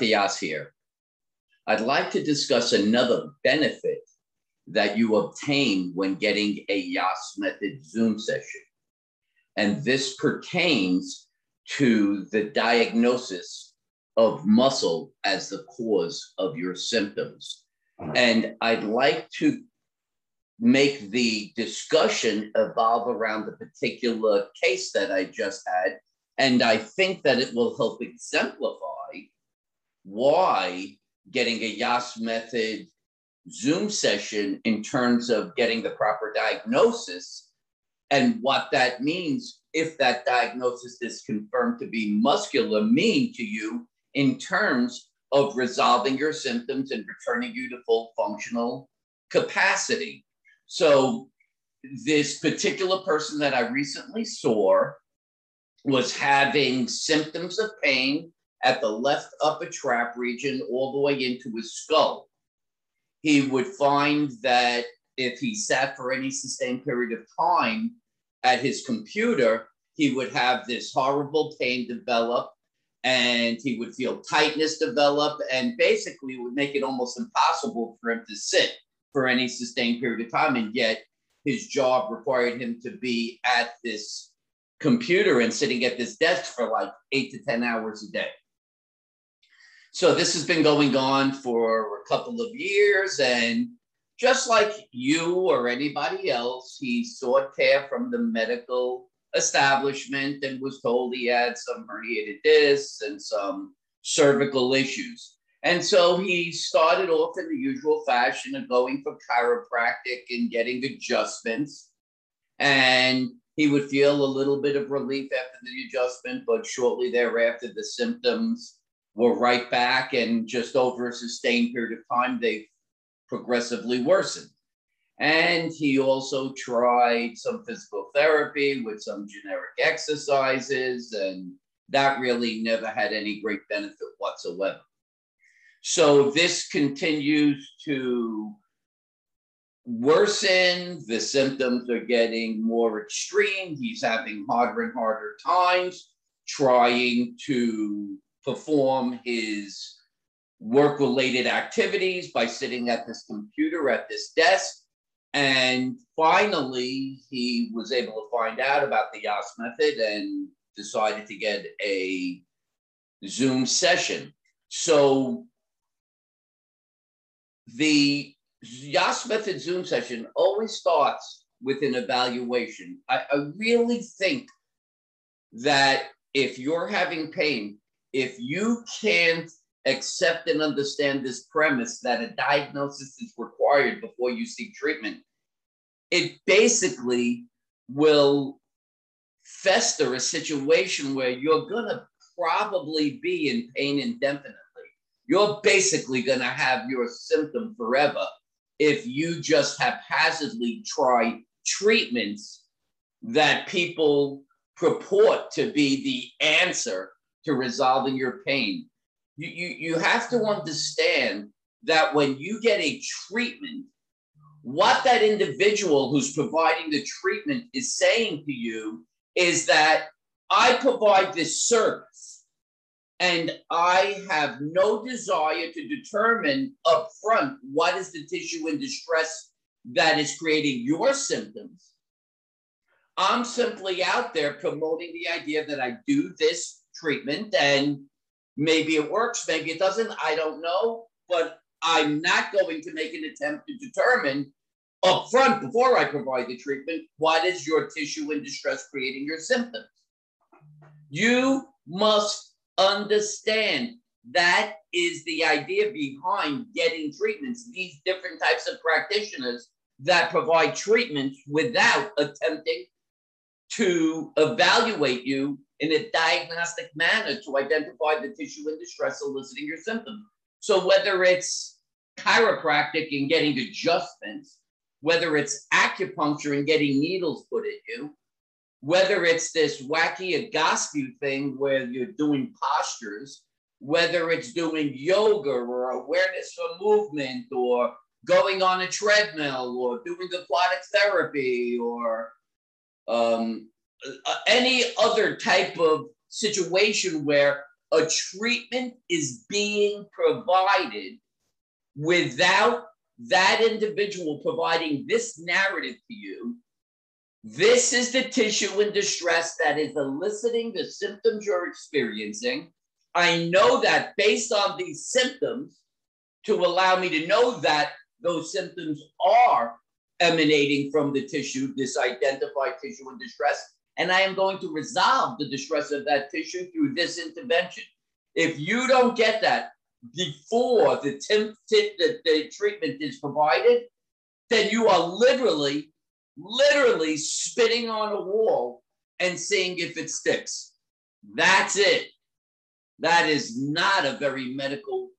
Dr. Yass here. I'd like to discuss another benefit that you obtain when getting a Yass Method Zoom session. And this pertains to the diagnosis of muscle as the cause of your symptoms. And I'd like to make the discussion evolve around the particular case that I just had. And I think that it will help exemplify why getting a Yass method Zoom session in terms of getting the proper diagnosis and what that means if that diagnosis is confirmed to be muscular mean to you in terms of resolving your symptoms and returning you to full functional capacity. So, this particular person that I recently saw was having symptoms of pain at the left upper trap region all the way into his skull. He would find that if he sat for any sustained period of time at his computer, he would have this horrible pain develop and he would feel tightness develop and basically would make it almost impossible for him to sit for any sustained period of time. And yet his job required him to be at this computer and sitting at this desk for like eight to 10 hours a day. So this has been going on for a couple of years. And just like you or anybody else, he sought care from the medical establishment and was told he had some herniated discs and some cervical issues. And so he started off in the usual fashion of going for chiropractic and getting adjustments. And he would feel a little bit of relief after the adjustment, but shortly thereafter, the symptoms were right back. And just over a sustained period of time, they've progressively worsened. And he also tried some physical therapy with some generic exercises, and that really never had any great benefit whatsoever. So this continues to worsen. The symptoms are getting more extreme. He's having harder and harder times trying to perform his work related activities by sitting at this computer at this desk and finally, he was able to find out about the Yass method and decided to get a Zoom session. So the Yass method Zoom session always starts with an evaluation. I, I really think that if you're having pain, if you can't accept and understand this premise that a diagnosis is required before you seek treatment, it basically will fester a situation where you're going to probably be in pain indefinitely. You're basically going to have your symptom forever if you just haphazardly try treatments that people purport to be the answer to resolving your pain you, you, you have to understand that when you get a treatment, what that individual who's providing the treatment is saying to you is that I provide this service and I have no desire to determine upfront what is the tissue in distress that is creating your symptoms. I'm simply out there promoting the idea that I do this treatment and Maybe it works, maybe it doesn't. I don't know. But I'm not going to make an attempt to determine up front before I provide the treatment what is your tissue in distress creating your symptoms. You must understand that is the idea behind getting treatments. These different types of practitioners that provide treatments without attempting to evaluate you in a diagnostic manner to identify the tissue in distress eliciting your symptoms. So whether it's chiropractic and getting adjustments, whether it's acupuncture and getting needles put at you, whether it's this wacky Egoscue thing where you're doing postures, whether it's doing yoga or awareness for movement or going on a treadmill or doing aquatic therapy or um, Uh, any other type of situation where a treatment is being provided without that individual providing this narrative to you, this is the tissue in distress that is eliciting the symptoms you're experiencing. I know that based on these symptoms, to allow me to know that those symptoms are emanating from the tissue, this identified tissue in distress, and I am going to resolve the distress of that tissue through this intervention. If you don't get that before the, temp- the, the treatment is provided, then you are literally, literally spitting on a wall and seeing if it sticks. That's it. That is not a very medical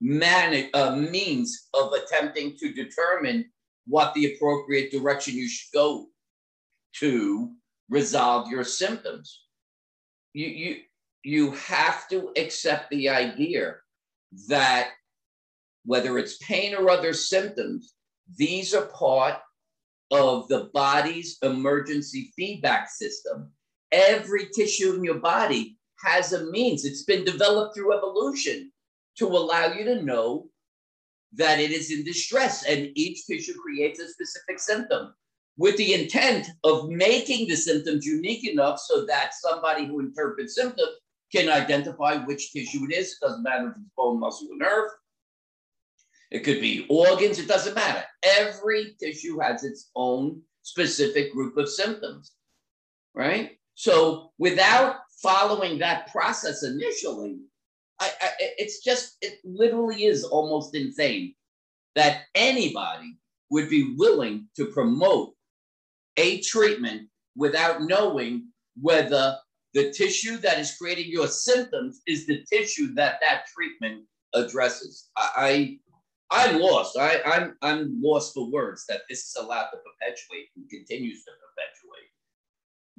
man- uh, means of attempting to determine what the appropriate direction you should go to resolve your symptoms. You, you, you have to accept the idea that whether it's pain or other symptoms, these are part of the body's emergency feedback system. Every tissue in your body has a means, it's been developed through evolution to allow you to know that it is in distress, and each tissue creates a specific symptom with the intent of making the symptoms unique enough so that somebody who interprets symptoms can identify which tissue it is. It doesn't matter if it's bone, muscle, or nerve. It could be organs, it doesn't matter. Every tissue has its own specific group of symptoms, right? So without following that process initially, I, I, it's just, it literally is almost insane that anybody would be willing to promote a treatment without knowing whether the tissue that is creating your symptoms is the tissue that that treatment addresses. I, I am lost. I, I'm I'm lost for words that this is allowed to perpetuate and continues to perpetuate.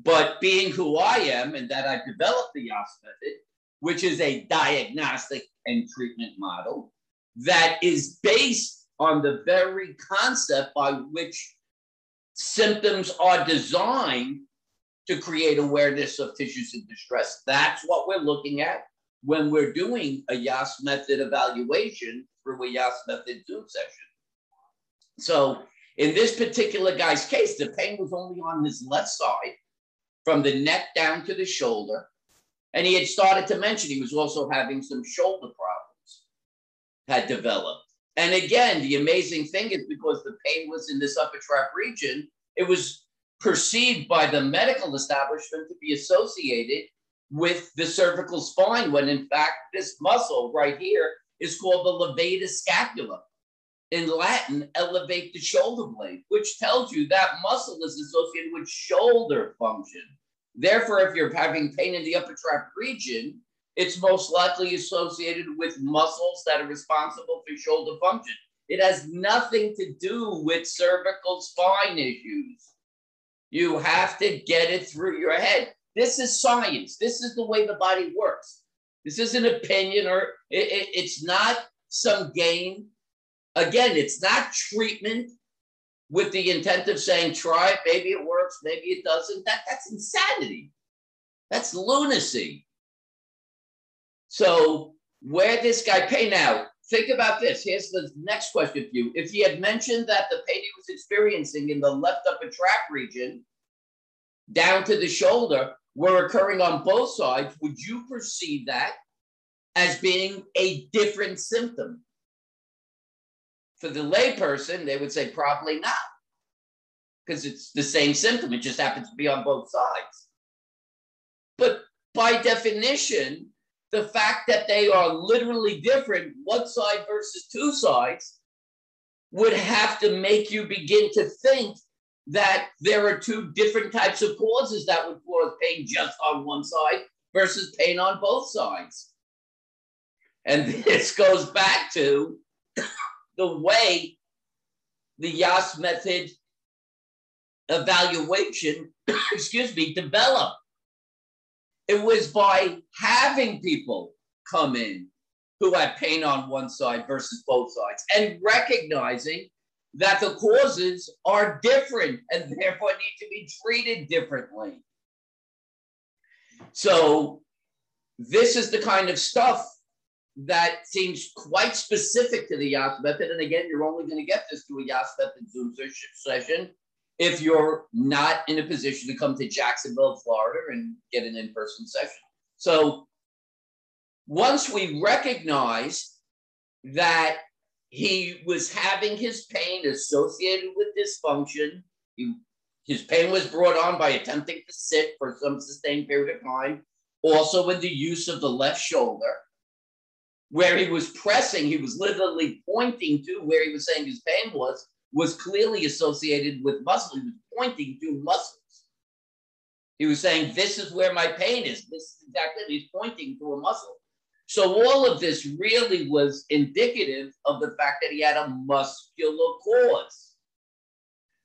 But being who I am and that I've developed the Yass method, which is a diagnostic and treatment model that is based on the very concept by which symptoms are designed to create awareness of tissues in distress. That's what we're looking at when we're doing a Yass method evaluation through a Yass method Zoom session. So in this particular guy's case, the pain was only on his left side from the neck down to the shoulder. And he had started to mention he was also having some shoulder problems had developed. And again, the amazing thing is because the pain was in this upper trap region, it was perceived by the medical establishment to be associated with the cervical spine, when in fact, this muscle right here is called the levator scapula. In Latin, elevate the shoulder blade, which tells you that muscle is associated with shoulder function. Therefore, if you're having pain in the upper trap region, it's most likely associated with muscles that are responsible for shoulder function. It has nothing to do with cervical spine issues. You have to get it through your head. This is science. This is the way the body works. This is an opinion or it, it, it's not some game. Again, it's not treatment with the intent of saying, try it, maybe it works, maybe it doesn't. That, that's insanity. That's lunacy. So where this guy pay now, think about this. Here's the next question for you. If he had mentioned that the pain he was experiencing in the left upper trap region down to the shoulder were occurring on both sides, would you perceive that as being a different symptom? For the layperson, they would say probably not, because it's the same symptom. It just happens to be on both sides. But by definition, the fact that they are literally different, one side versus two sides, would have to make you begin to think that there are two different types of causes that would cause pain just on one side versus pain on both sides. And this goes back to the way the Yass method evaluation, excuse me, developed. It was by having people come in who had pain on one side versus both sides and recognizing that the causes are different and therefore need to be treated differently. So this is the kind of stuff that seems quite specific to the Yass method. And again, you're only going to get this through a Yass method Zoom session if you're not in a position to come to Jacksonville, Florida and get an in-person session. So once we recognized that he was having his pain associated with dysfunction, he, his pain was brought on by attempting to sit for some sustained period of time, also with the use of the left shoulder, where he was pressing, he was literally pointing to where he was saying his pain was, was clearly associated with muscle. He was pointing to muscles. He was saying, This is where my pain is. This is exactly, he's pointing to a muscle. So all of this really was indicative of the fact that he had a muscular cause.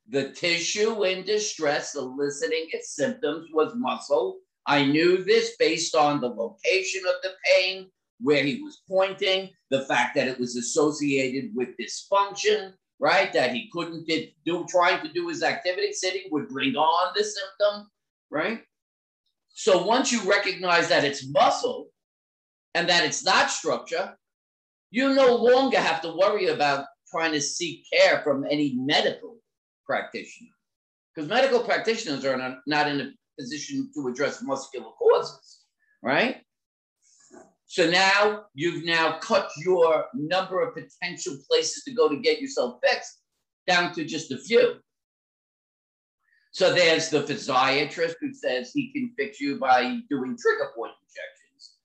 The tissue in distress eliciting its symptoms was muscle. I knew this based on the location of the pain, where he was pointing, the fact that it was associated with dysfunction, right? That he couldn't get, do trying to do his activity, sitting would bring on the symptom, right? So once you recognize that it's muscle and that it's not structure, you no longer have to worry about trying to seek care from any medical practitioner because medical practitioners are not, not in a position to address muscular causes, right? So now you've now cut your number of potential places to go to get yourself fixed down to just a few. So there's the physiatrist who says he can fix you by doing trigger point injections.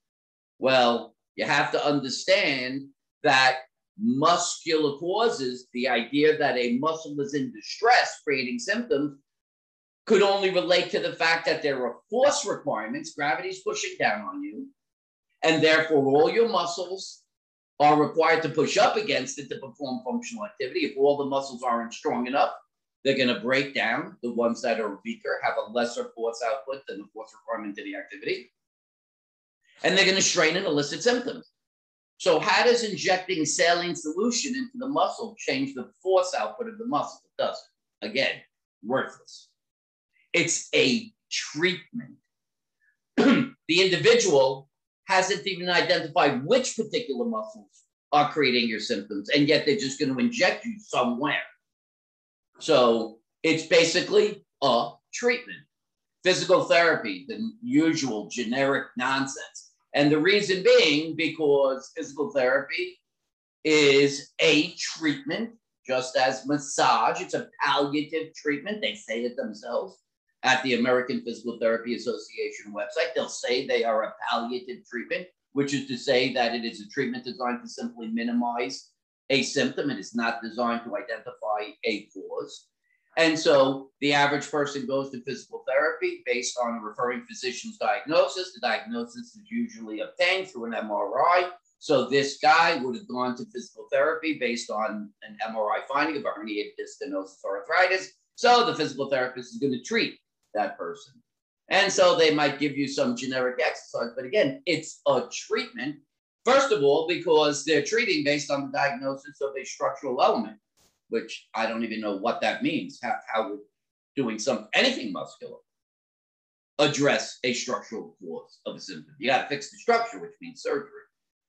Well, you have to understand that muscular causes, the idea that a muscle is in distress, creating symptoms, could only relate to the fact that there are force requirements, gravity's pushing down on you, and therefore all your muscles are required to push up against it to perform functional activity. If all the muscles aren't strong enough, they're going to break down. The ones that are weaker have a lesser force output than the force requirement to the activity. And they're going to strain and elicit symptoms. So, how does injecting saline solution into the muscle change the force output of the muscle? It doesn't. Again, worthless. It's a treatment. the individual hasn't even identified which particular muscles are creating your symptoms, and yet they're just going to inject you somewhere. So it's basically a treatment. Physical therapy, the usual generic nonsense. And the reason being because physical therapy is a treatment, just as massage, it's a palliative treatment. They say it themselves at the American Physical Therapy Association website. They'll say they are a palliative treatment, which is to say that it is a treatment designed to simply minimize a symptom. And It is not designed to identify a cause. And so the average person goes to physical therapy based on a referring physician's diagnosis. The diagnosis is usually obtained through an MRI. So this guy would have gone to physical therapy based on an MRI finding of herniated disc stenosis or arthritis. So the physical therapist is going to treat that person. And so they might give you some generic exercise, but again, it's a treatment. First of all, because they're treating based on the diagnosis of a structural element, which I don't even know what that means. How, how would doing some anything muscular address a structural cause of a symptom? You got to fix the structure, which means surgery.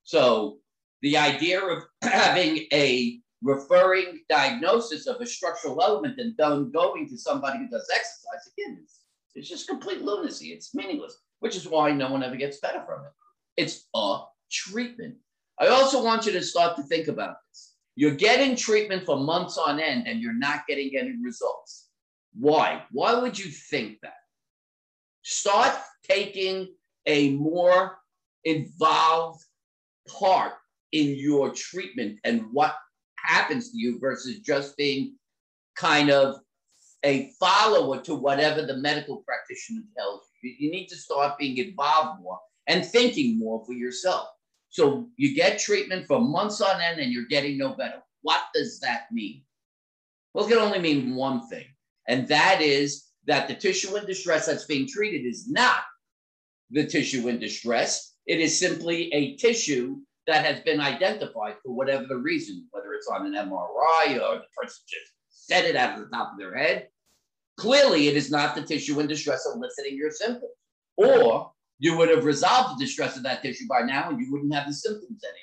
So the idea of having a referring diagnosis of a structural element and then going to somebody who does exercise. Again it's, it's just complete lunacy. It's meaningless which is why no one ever gets better from it. It's a treatment. I also want you to start to think about this. You're getting treatment for months on end and you're not getting any results. Why? Why would you think that? Start taking a more involved part in your treatment and what happens to you versus just being kind of a follower to whatever the medical practitioner tells you. You need to start being involved more and thinking more for yourself. So you get treatment for months on end and you're getting no better. What does that mean? Well, it can only mean one thing, and that is that the tissue in distress that's being treated is not the tissue in distress. It is simply a tissue that has been identified for whatever the reason, whether it's on an MRI or the person just said it out of the top of their head. Clearly, it is not the tissue in distress eliciting your symptoms. Or you would have resolved the distress of that tissue by now and you wouldn't have the symptoms any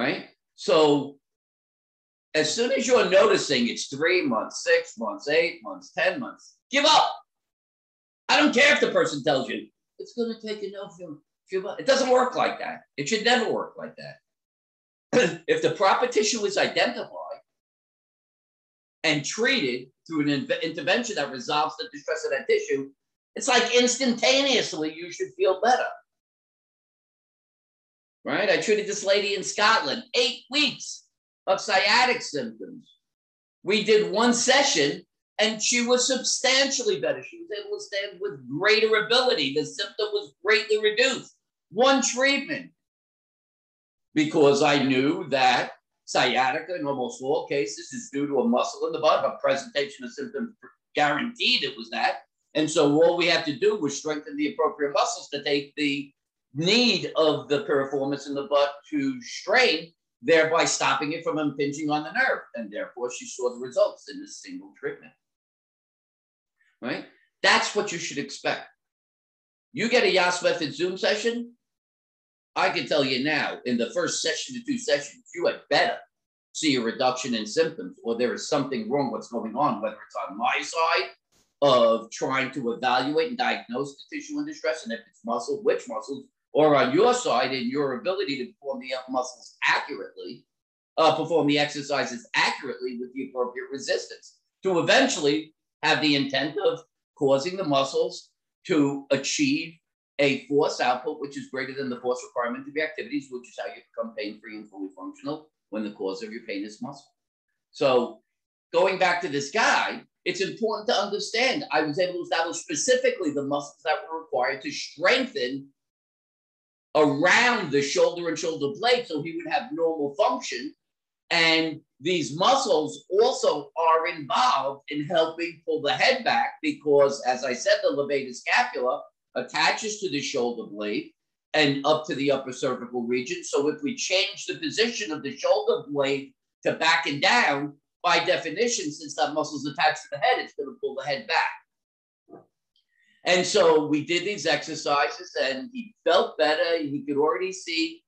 longer. Right? So as soon as you're noticing it's three months, six months, eight months, 10 months, give up. I don't care if the person tells you it's going to take a It doesn't work like that. It should never work like that. if the proper tissue is identified and treated through an intervention that resolves the distress of that tissue, it's like instantaneously you should feel better. Right? I treated this lady in Scotland, eight weeks of sciatic symptoms. We did one session and she was substantially better. She was able to stand with greater ability. The symptom was greatly reduced. One treatment. Because I knew that sciatica in almost all cases is due to a muscle in the butt, a presentation of symptoms guaranteed it was that. And so all we had to do was strengthen the appropriate muscles to take the need of the piriformis in the butt to strain, thereby stopping it from impinging on the nerve. And therefore, she saw the results in a single treatment. Right? That's what you should expect. You get a Yass Method Zoom session, I can tell you now, in the first session to two sessions, you had better see a reduction in symptoms or there is something wrong, what's going on, whether it's on my side of trying to evaluate and diagnose the tissue in distress, and if it's muscle, which muscles, or on your side in your ability to perform the muscles accurately, uh, perform the exercises accurately with the appropriate resistance to eventually have the intent of causing the muscles to achieve a force output which is greater than the force requirement of your activities, which is how you become pain free and fully functional when the cause of your pain is muscle. So, going back to this guy, it's important to understand I was able to establish specifically the muscles that were required to strengthen around the shoulder and shoulder blade so he would have normal function. And these muscles also are involved in helping pull the head back because, as I said, the levator scapula attaches to the shoulder blade and up to the upper cervical region. So if we change the position of the shoulder blade to back and down, by definition, since that muscle is attached to the head, it's going to pull the head back. And so we did these exercises and he felt better. He could already see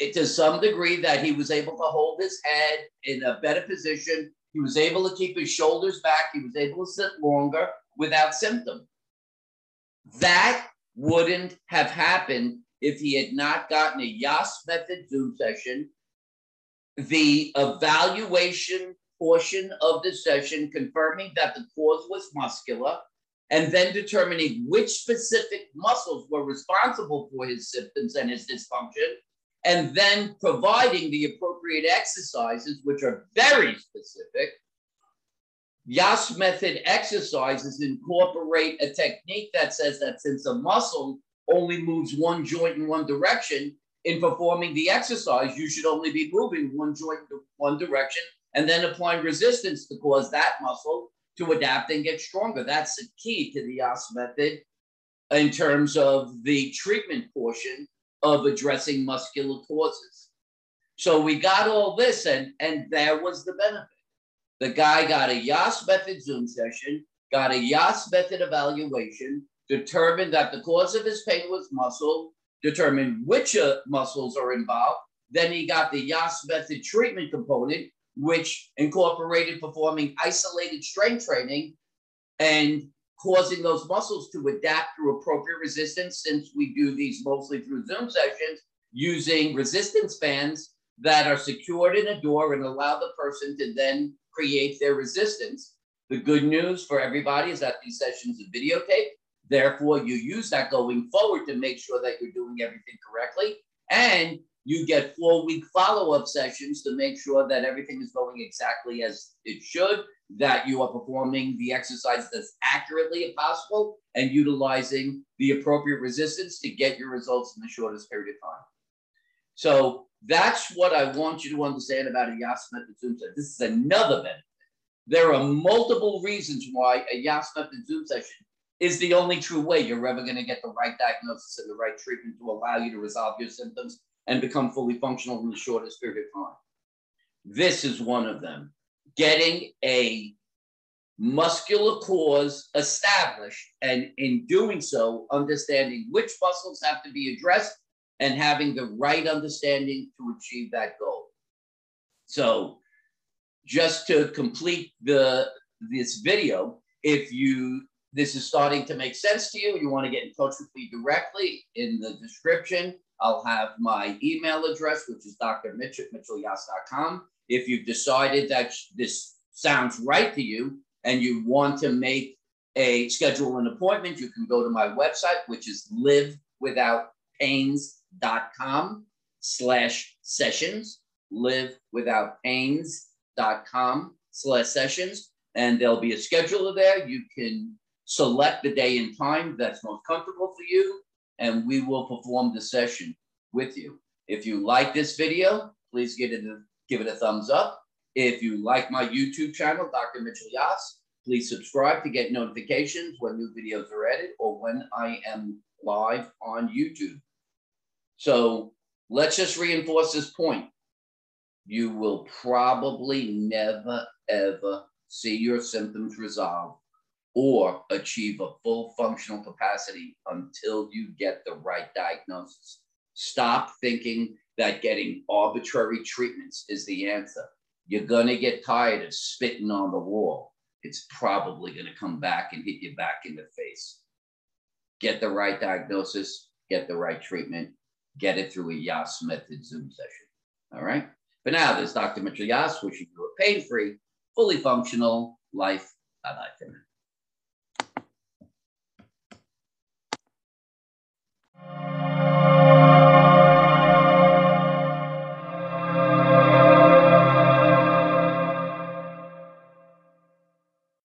it to some degree that he was able to hold his head in a better position. He was able to keep his shoulders back. He was able to sit longer without symptom. That wouldn't have happened if he had not gotten a Yass method Zoom session. The evaluation portion of the session confirming that the cause was muscular and then determining which specific muscles were responsible for his symptoms and his dysfunction, and then providing the appropriate exercises, which are very specific. Yass method exercises incorporate a technique that says that since a muscle only moves one joint in one direction, in performing the exercise, you should only be moving one joint in one direction and then applying resistance to cause that muscle to adapt and get stronger. That's the key to the Yass method in terms of the treatment portion of addressing muscular causes. So we got all this, and, and there was the benefit. The guy got a Yass method Zoom session, got a Yass method evaluation, determined that the cause of his pain was muscle, determined which uh, muscles are involved. Then he got the Yass method treatment component, which incorporated performing isolated strength training and causing those muscles to adapt through appropriate resistance since we do these mostly through Zoom sessions using resistance bands that are secured in a door and allow the person to then create their resistance. The good news for everybody is that these sessions are videotaped. Therefore, you use that going forward to make sure that you're doing everything correctly. And you get four week follow up sessions to make sure that everything is going exactly as it should, that you are performing the exercise as accurately as possible, and utilizing the appropriate resistance to get your results in the shortest period of time. So that's what I want you to understand about a Yass method Zoom session. This is another benefit. There are multiple reasons why a Yass method Zoom session is the only true way you're ever going to get the right diagnosis and the right treatment to allow you to resolve your symptoms and become fully functional in the shortest period of time. This is one of them. Getting a muscular cause established, and in doing so, understanding which muscles have to be addressed and having the right understanding to achieve that goal. So, just to complete the this video, if you this is starting to make sense to you, you want to get in touch with me directly in the description. I'll have my email address, which is Dr. Mitch at mitchellyass.com. If you've decided that this sounds right to you and you want to make a schedule an appointment, you can go to my website, which is livewithoutpains.com slash sessions, livewithoutpains.com slash sessions. And there'll be a scheduler there. You can select the day and time that's most comfortable for you, and we will perform the session with you. If you like this video, please give it a, give it a thumbs up. If you like my YouTube channel, Dr. Mitchell Yass, please subscribe to get notifications when new videos are added or when I am live on YouTube. So let's just reinforce this point. You will probably never, ever see your symptoms resolve or achieve a full functional capacity until you get the right diagnosis. Stop thinking that getting arbitrary treatments is the answer. You're going to get tired of spitting on the wall. It's probably going to come back and hit you back in the face. Get the right diagnosis, get the right treatment, get it through a Yass method Zoom session. All right. For now, this is Dr. Mitchell Yass wishing you a pain free, fully functional life. Bye bye